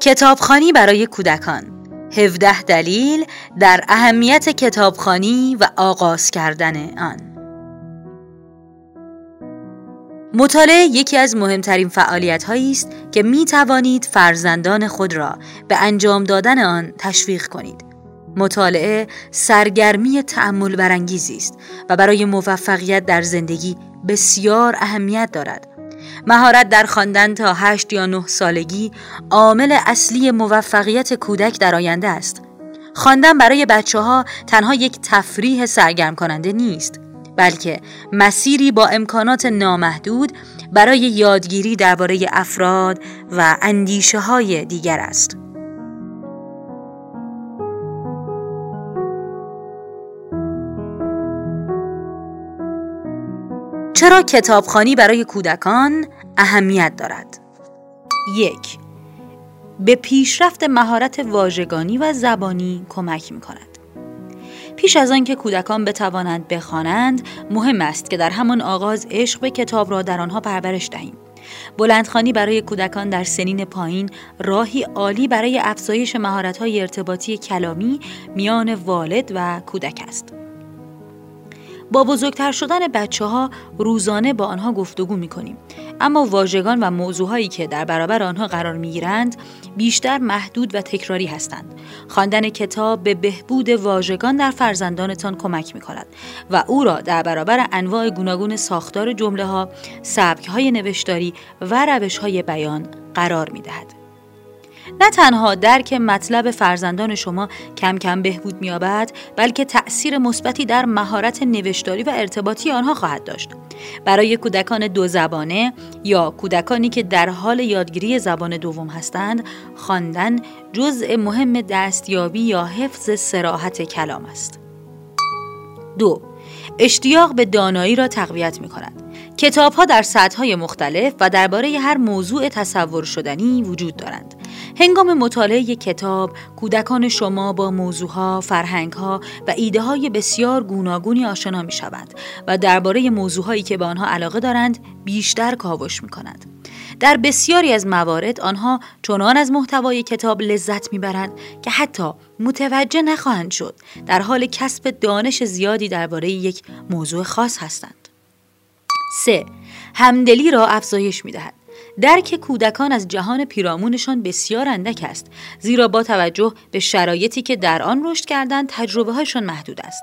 کتابخانی برای کودکان 17 دلیل در اهمیت کتابخانی و آغاز کردن آن مطالعه یکی از مهمترین فعالیت هایی است که می توانید فرزندان خود را به انجام دادن آن تشویق کنید. مطالعه سرگرمی تعمل برانگیزی است و برای موفقیت در زندگی بسیار اهمیت دارد. مهارت در خواندن تا هشت یا نه سالگی عامل اصلی موفقیت کودک در آینده است. خواندن برای بچه ها تنها یک تفریح سرگرم کننده نیست بلکه مسیری با امکانات نامحدود برای یادگیری درباره افراد و اندیشه های دیگر است. چرا کتابخانی برای کودکان اهمیت دارد؟ یک به پیشرفت مهارت واژگانی و زبانی کمک می کند. پیش از آنکه کودکان بتوانند بخوانند مهم است که در همان آغاز عشق به کتاب را در آنها پرورش دهیم بلندخانی برای کودکان در سنین پایین راهی عالی برای افزایش مهارت‌های ارتباطی کلامی میان والد و کودک است با بزرگتر شدن بچه ها روزانه با آنها گفتگو می کنیم. اما واژگان و موضوعهایی که در برابر آنها قرار می گیرند بیشتر محدود و تکراری هستند. خواندن کتاب به بهبود واژگان در فرزندانتان کمک می کند و او را در برابر انواع گوناگون ساختار جمله ها، سبک های نوشتاری و روش های بیان قرار می دهد. نه تنها درک مطلب فرزندان شما کم کم بهبود می‌یابد بلکه تأثیر مثبتی در مهارت نوشتاری و ارتباطی آنها خواهد داشت برای کودکان دو زبانه یا کودکانی که در حال یادگیری زبان دوم هستند خواندن جزء مهم دستیابی یا حفظ سراحت کلام است دو اشتیاق به دانایی را تقویت می کند. کتاب ها در سطح های مختلف و درباره هر موضوع تصور شدنی وجود دارند. هنگام مطالعه کتاب کودکان شما با موضوعها، فرهنگها و ایده های بسیار گوناگونی آشنا می شوند و درباره موضوعهایی که به آنها علاقه دارند بیشتر کاوش می کنند. در بسیاری از موارد آنها چنان از محتوای کتاب لذت می‌برند که حتی متوجه نخواهند شد در حال کسب دانش زیادی درباره یک موضوع خاص هستند. 3. همدلی را افزایش می دهد. درک کودکان از جهان پیرامونشان بسیار اندک است زیرا با توجه به شرایطی که در آن رشد کردند تجربه هایشان محدود است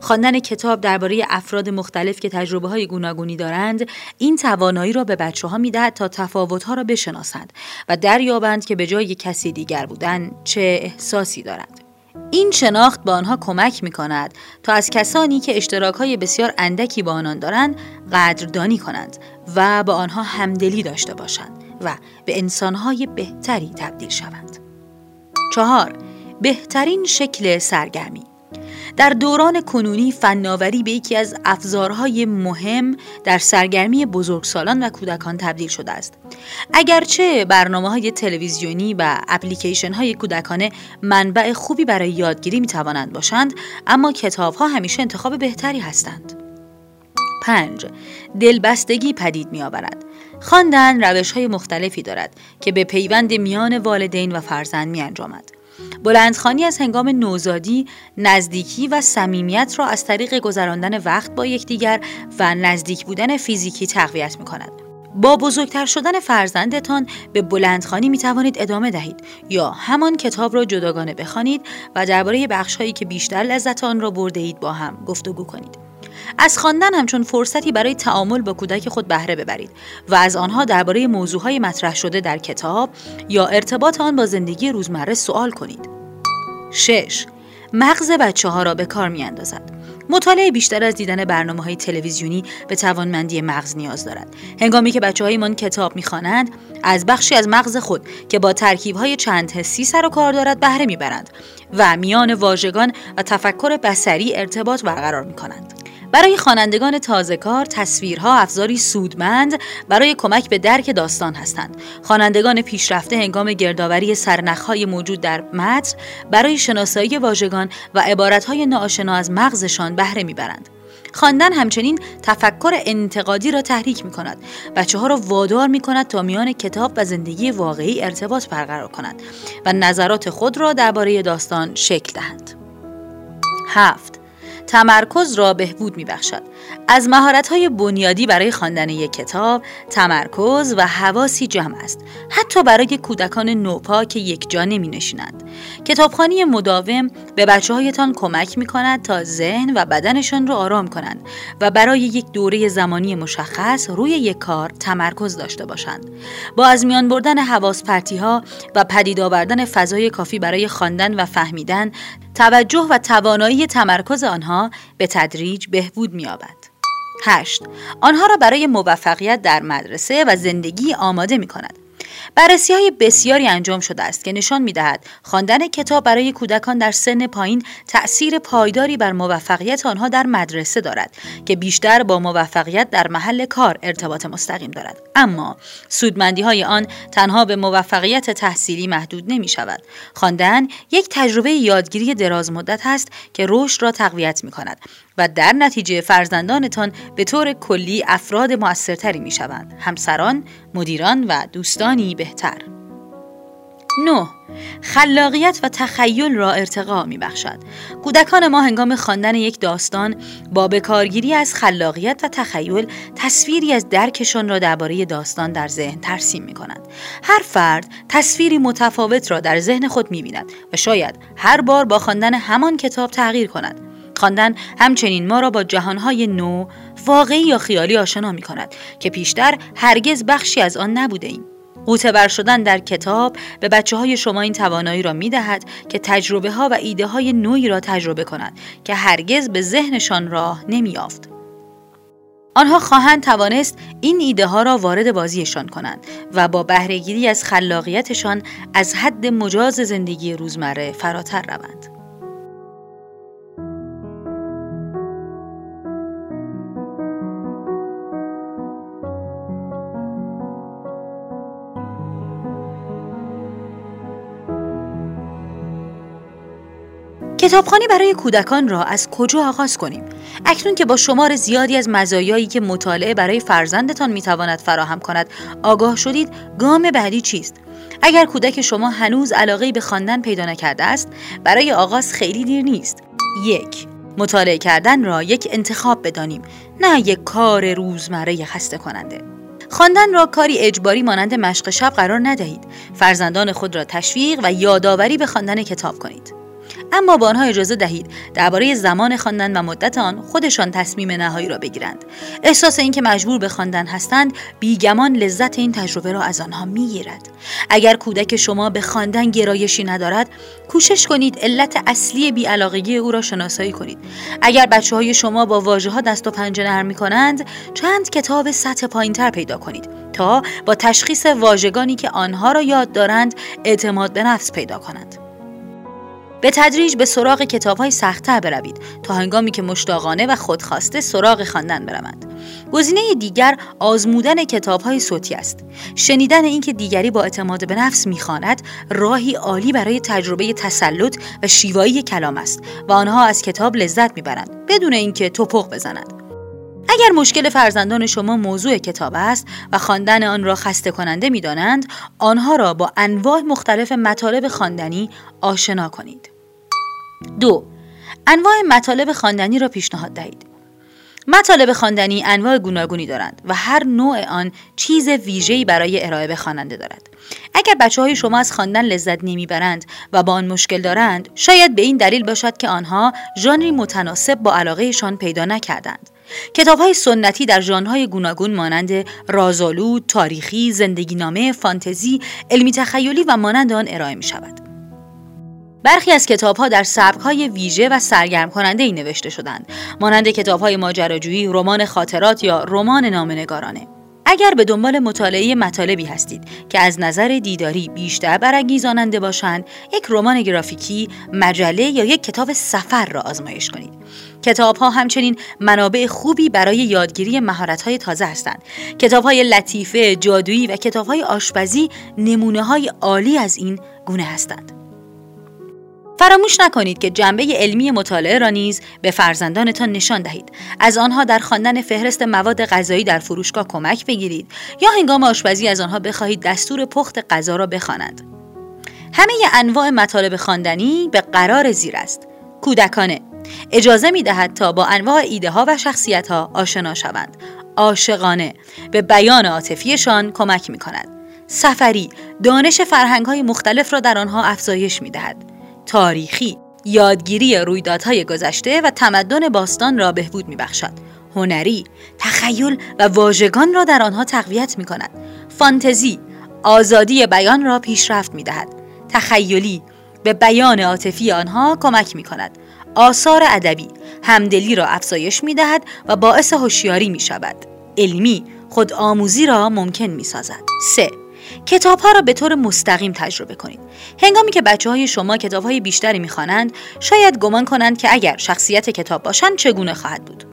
خواندن کتاب درباره افراد مختلف که تجربه های گوناگونی دارند این توانایی را به بچه ها می‌دهد تا تفاوت ها را بشناسند و دریابند که به جای کسی دیگر بودن چه احساسی دارند این شناخت به آنها کمک می کند تا از کسانی که اشتراک های بسیار اندکی با آنان دارند قدردانی کنند و با آنها همدلی داشته باشند و به انسانهای بهتری تبدیل شوند. چهار بهترین شکل سرگرمی در دوران کنونی فناوری به یکی از افزارهای مهم در سرگرمی بزرگسالان و کودکان تبدیل شده است. اگرچه برنامه های تلویزیونی و اپلیکیشن های کودکانه منبع خوبی برای یادگیری می توانند باشند، اما کتاب ها همیشه انتخاب بهتری هستند. 5. دلبستگی پدید می آورد. خواندن روش های مختلفی دارد که به پیوند میان والدین و فرزند می انجامد. بلندخانی از هنگام نوزادی نزدیکی و صمیمیت را از طریق گذراندن وقت با یکدیگر و نزدیک بودن فیزیکی تقویت می کند. با بزرگتر شدن فرزندتان به بلندخانی می توانید ادامه دهید یا همان کتاب را جداگانه بخوانید و درباره بخشهایی که بیشتر لذت آن را برده اید با هم گفتگو کنید. از خواندن همچون فرصتی برای تعامل با کودک خود بهره ببرید و از آنها درباره موضوعهای مطرح شده در کتاب یا ارتباط آن با زندگی روزمره سوال کنید. 6. مغز بچه ها را به کار می اندازد. مطالعه بیشتر از دیدن برنامه های تلویزیونی به توانمندی مغز نیاز دارد. هنگامی که بچه های من کتاب می‌خوانند از بخشی از مغز خود که با ترکیب های چند حسی سر و کار دارد بهره می‌برند و میان واژگان و تفکر بسری ارتباط برقرار می کنند. برای خوانندگان تازه کار تصویرها افزاری سودمند برای کمک به درک داستان هستند. خوانندگان پیشرفته هنگام گردآوری سرنخهای موجود در متن برای شناسایی واژگان و عبارتهای ناآشنا از مغزشان بهره می‌برند. خواندن همچنین تفکر انتقادی را تحریک می کند بچه ها را وادار می کند تا میان کتاب و زندگی واقعی ارتباط برقرار کنند و نظرات خود را درباره داستان شکل دهند هفت تمرکز را بهبود می بخشد. از های بنیادی برای خواندن یک کتاب تمرکز و حواسی جمع است. حتی برای کودکان نوپا که یک جا نمی نشینند کتابخانی مداوم به بچه هایتان کمک می کند تا ذهن و بدنشان را آرام کنند و برای یک دوره زمانی مشخص روی یک کار تمرکز داشته باشند. با از میان بردن حواس پرتی ها و پدید آوردن فضای کافی برای خواندن و فهمیدن توجه و توانایی تمرکز آنها به تدریج بهبود می‌یابد. 8. آنها را برای موفقیت در مدرسه و زندگی آماده می کند. بررسی های بسیاری انجام شده است که نشان می دهد خواندن کتاب برای کودکان در سن پایین تأثیر پایداری بر موفقیت آنها در مدرسه دارد که بیشتر با موفقیت در محل کار ارتباط مستقیم دارد اما سودمندی های آن تنها به موفقیت تحصیلی محدود نمی شود خواندن یک تجربه یادگیری دراز مدت است که رشد را تقویت می کند و در نتیجه فرزندانتان به طور کلی افراد موثرتری می شوند همسران، مدیران و دوستانی بهتر 9. خلاقیت و تخیل را ارتقا می بخشد. کودکان ما هنگام خواندن یک داستان با بکارگیری از خلاقیت و تخیل تصویری از درکشان را درباره داستان در ذهن ترسیم می کنند. هر فرد تصویری متفاوت را در ذهن خود می بیند و شاید هر بار با خواندن همان کتاب تغییر کند. خواندن همچنین ما را با جهانهای نو واقعی یا خیالی آشنا می کند که پیشتر هرگز بخشی از آن نبوده ایم. قوتبر شدن در کتاب به بچه های شما این توانایی را می دهد که تجربه ها و ایده های نوعی را تجربه کنند که هرگز به ذهنشان راه نمی آفد. آنها خواهند توانست این ایده ها را وارد بازیشان کنند و با بهرهگیری از خلاقیتشان از حد مجاز زندگی روزمره فراتر روند. کتابخانی برای کودکان را از کجا آغاز کنیم؟ اکنون که با شمار زیادی از مزایایی که مطالعه برای فرزندتان می‌تواند فراهم کند آگاه شدید گام بعدی چیست؟ اگر کودک شما هنوز علاقه به خواندن پیدا نکرده است برای آغاز خیلی دیر نیست. یک مطالعه کردن را یک انتخاب بدانیم نه یک کار روزمره خسته کننده. خواندن را کاری اجباری مانند مشق شب قرار ندهید. فرزندان خود را تشویق و یادآوری به خواندن کتاب کنید. اما با آنها اجازه دهید درباره زمان خواندن و مدت آن خودشان تصمیم نهایی را بگیرند. احساس اینکه مجبور به خواندن هستند بیگمان لذت این تجربه را از آنها می‌گیرد. اگر کودک شما به خواندن گرایشی ندارد کوشش کنید علت اصلی بیعلاقگی او را شناسایی کنید. اگر بچه های شما با واژه ها دست و پنجه نرم می کنند چند کتاب سطح پایین تر پیدا کنید تا با تشخیص واژگانی که آنها را یاد دارند اعتماد به نفس پیدا کنند. به تدریج به سراغ کتاب های سختتر بروید تا هنگامی که مشتاقانه و خودخواسته سراغ خواندن بروند گزینه دیگر آزمودن کتاب های صوتی است. شنیدن اینکه دیگری با اعتماد به نفس می‌خواند راهی عالی برای تجربه تسلط و شیوایی کلام است و آنها از کتاب لذت می‌برند بدون اینکه توپق بزنند اگر مشکل فرزندان شما موضوع کتاب است و خواندن آن را خسته کننده می دانند، آنها را با انواع مختلف مطالب خواندنی آشنا کنید. دو انواع مطالب خواندنی را پیشنهاد دهید. مطالب خواندنی انواع گوناگونی دارند و هر نوع آن چیز ویژه‌ای برای ارائه به خواننده دارد. اگر بچه های شما از خواندن لذت نمی‌برند و با آن مشکل دارند شاید به این دلیل باشد که آنها ژانری متناسب با علاقهشان پیدا نکردند. کتاب های سنتی در ژانرهای گوناگون مانند رازآلود، تاریخی، زندگی فانتزی، علمی تخیلی و مانند آن ارائه می شود. برخی از کتاب ها در سبک های ویژه و سرگرم کننده ای نوشته شدند. مانند کتاب های ماجراجویی، رمان خاطرات یا رمان نامنگارانه اگر به دنبال مطالعه مطالبی هستید که از نظر دیداری بیشتر برانگیزاننده باشند یک رمان گرافیکی مجله یا یک کتاب سفر را آزمایش کنید. کتاب ها همچنین منابع خوبی برای یادگیری مهارت های تازه هستند. کتاب های لطیفه جادویی و کتاب های آشپزی نمونه های عالی از این گونه هستند. فراموش نکنید که جنبه علمی مطالعه را نیز به فرزندانتان نشان دهید. از آنها در خواندن فهرست مواد غذایی در فروشگاه کمک بگیرید یا هنگام آشپزی از آنها بخواهید دستور پخت غذا را بخوانند. همه انواع مطالب خواندنی به قرار زیر است. کودکانه اجازه می دهد تا با انواع ایده ها و شخصیت ها آشنا شوند. عاشقانه به بیان عاطفیشان کمک می کند. سفری دانش فرهنگ های مختلف را در آنها افزایش می دهد. تاریخی. یادگیری رویدادهای گذشته و تمدن باستان را بهبود می بخشد هنری تخیل و واژگان را در آنها تقویت می کند فانتزی آزادی بیان را پیشرفت می دهد تخیلی به بیان عاطفی آنها کمک می کند آثار ادبی همدلی را افزایش می دهد و باعث هوشیاری می شود علمی خود آموزی را ممکن می سازد 3. کتاب ها را به طور مستقیم تجربه کنید. هنگامی که بچه های شما کتاب های بیشتری می‌خوانند، شاید گمان کنند که اگر شخصیت کتاب باشند چگونه خواهد بود.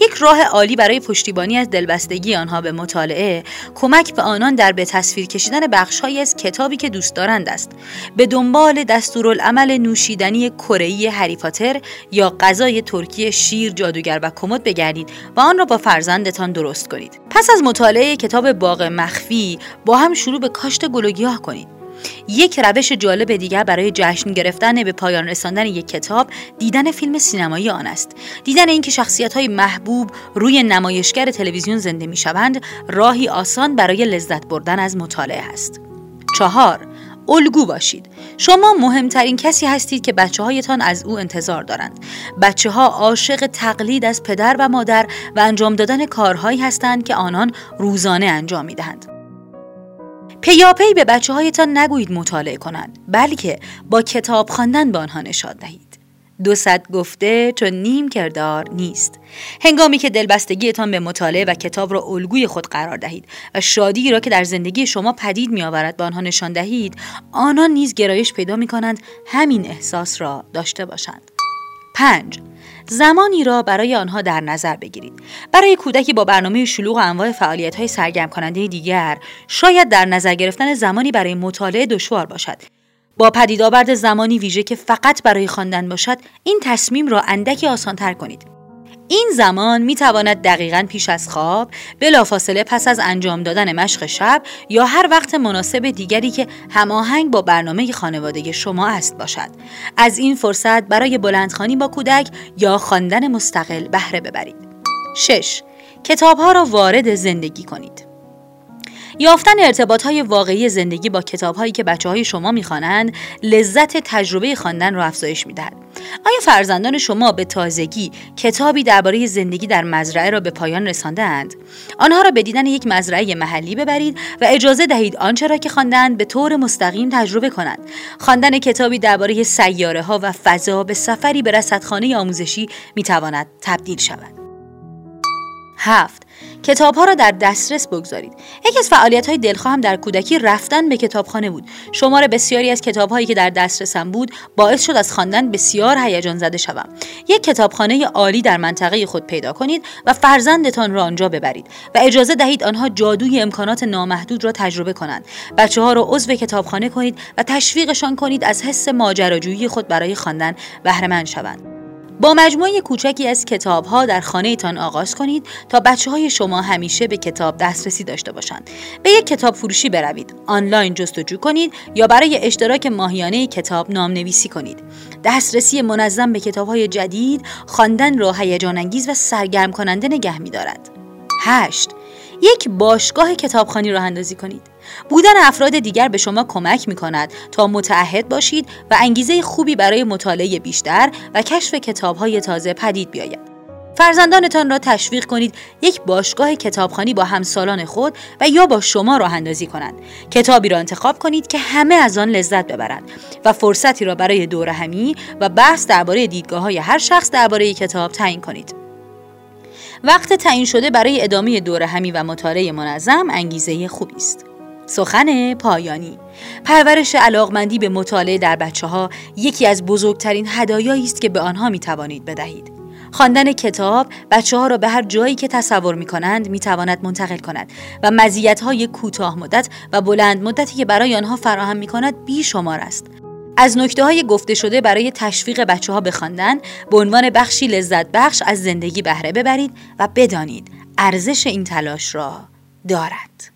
یک راه عالی برای پشتیبانی از دلبستگی آنها به مطالعه کمک به آنان در به تصویر کشیدن بخشهایی از کتابی که دوست دارند است. به دنبال دستورالعمل نوشیدنی کره‌ای هری پاتر یا غذای ترکی شیر جادوگر و کمد بگردید و آن را با فرزندتان درست کنید. پس از مطالعه کتاب باغ مخفی با هم شروع به کاشت گل کنید. یک روش جالب دیگر برای جشن گرفتن به پایان رساندن یک کتاب دیدن فیلم سینمایی آن است. دیدن اینکه شخصیت های محبوب روی نمایشگر تلویزیون زنده می شوند راهی آسان برای لذت بردن از مطالعه است. چهار الگو باشید. شما مهمترین کسی هستید که بچه هایتان از او انتظار دارند. بچه ها عاشق تقلید از پدر و مادر و انجام دادن کارهایی هستند که آنان روزانه انجام می دهند پیاپی به بچه هایتان نگویید مطالعه کنند بلکه با کتاب خواندن به آنها نشاد دهید. دو صد گفته چون نیم کردار نیست. هنگامی که دلبستگیتان به مطالعه و کتاب را الگوی خود قرار دهید و شادی را که در زندگی شما پدید می آورد به آنها نشان دهید آنان نیز گرایش پیدا می کنند همین احساس را داشته باشند. پنج. زمانی را برای آنها در نظر بگیرید. برای کودکی با برنامه شلوغ و انواع فعالیت های سرگرم کننده دیگر شاید در نظر گرفتن زمانی برای مطالعه دشوار باشد. با پدید آورد زمانی ویژه که فقط برای خواندن باشد این تصمیم را اندکی آسانتر کنید. این زمان می تواند دقیقا پیش از خواب بلافاصله پس از انجام دادن مشق شب یا هر وقت مناسب دیگری که هماهنگ با برنامه خانواده شما است باشد. از این فرصت برای بلندخانی با کودک یا خواندن مستقل بهره ببرید. 6 کتاب ها را وارد زندگی کنید. یافتن ارتباط های واقعی زندگی با کتاب هایی که بچه های شما می‌خوانند لذت تجربه خواندن را افزایش می‌دهد. آیا فرزندان شما به تازگی کتابی درباره زندگی در مزرعه را به پایان رساندهاند؟ آنها را به دیدن یک مزرعه محلی ببرید و اجازه دهید آنچه را که خواندند به طور مستقیم تجربه کنند. خواندن کتابی درباره سیاره ها و فضا به سفری به رصدخانه آموزشی می‌تواند تبدیل شود. هفت. کتاب ها را در دسترس بگذارید. یکی از فعالیت های دلخواه هم در کودکی رفتن به کتابخانه بود. شمار بسیاری از کتاب هایی که در دسترسم بود باعث شد از خواندن بسیار هیجان زده شوم. یک کتابخانه عالی در منطقه خود پیدا کنید و فرزندتان را آنجا ببرید و اجازه دهید آنها جادوی امکانات نامحدود را تجربه کنند. بچه ها را عضو کتابخانه کنید و تشویقشان کنید از حس ماجراجویی خود برای خواندن بهره شوند. با مجموعه کوچکی از کتاب ها در خانه تان آغاز کنید تا بچه های شما همیشه به کتاب دسترسی داشته باشند. به یک کتاب فروشی بروید، آنلاین جستجو کنید یا برای اشتراک ماهیانه کتاب نام نویسی کنید. دسترسی منظم به کتاب های جدید خواندن را هیجان انگیز و سرگرم کننده نگه می دارد. 8. یک باشگاه کتابخانی راه اندازی کنید. بودن افراد دیگر به شما کمک می کند تا متعهد باشید و انگیزه خوبی برای مطالعه بیشتر و کشف کتاب های تازه پدید بیاید. فرزندانتان را تشویق کنید یک باشگاه کتابخانی با همسالان خود و یا با شما راه اندازی کنند. کتابی را انتخاب کنید که همه از آن لذت ببرند و فرصتی را برای دور همی و بحث درباره دیدگاه های هر شخص درباره کتاب تعیین کنید. وقت تعیین شده برای ادامه دور همی و مطالعه منظم انگیزه خوبی است. سخن پایانی پرورش علاقمندی به مطالعه در بچه ها یکی از بزرگترین هدایایی است که به آنها می توانید بدهید. خواندن کتاب بچه ها را به هر جایی که تصور می کنند می تواند منتقل کند و مزیت های کوتاه مدت و بلند مدتی که برای آنها فراهم می کند بیشمار است. از نکته های گفته شده برای تشویق بچه ها بخواندن به عنوان بخشی لذت بخش از زندگی بهره ببرید و بدانید ارزش این تلاش را دارد.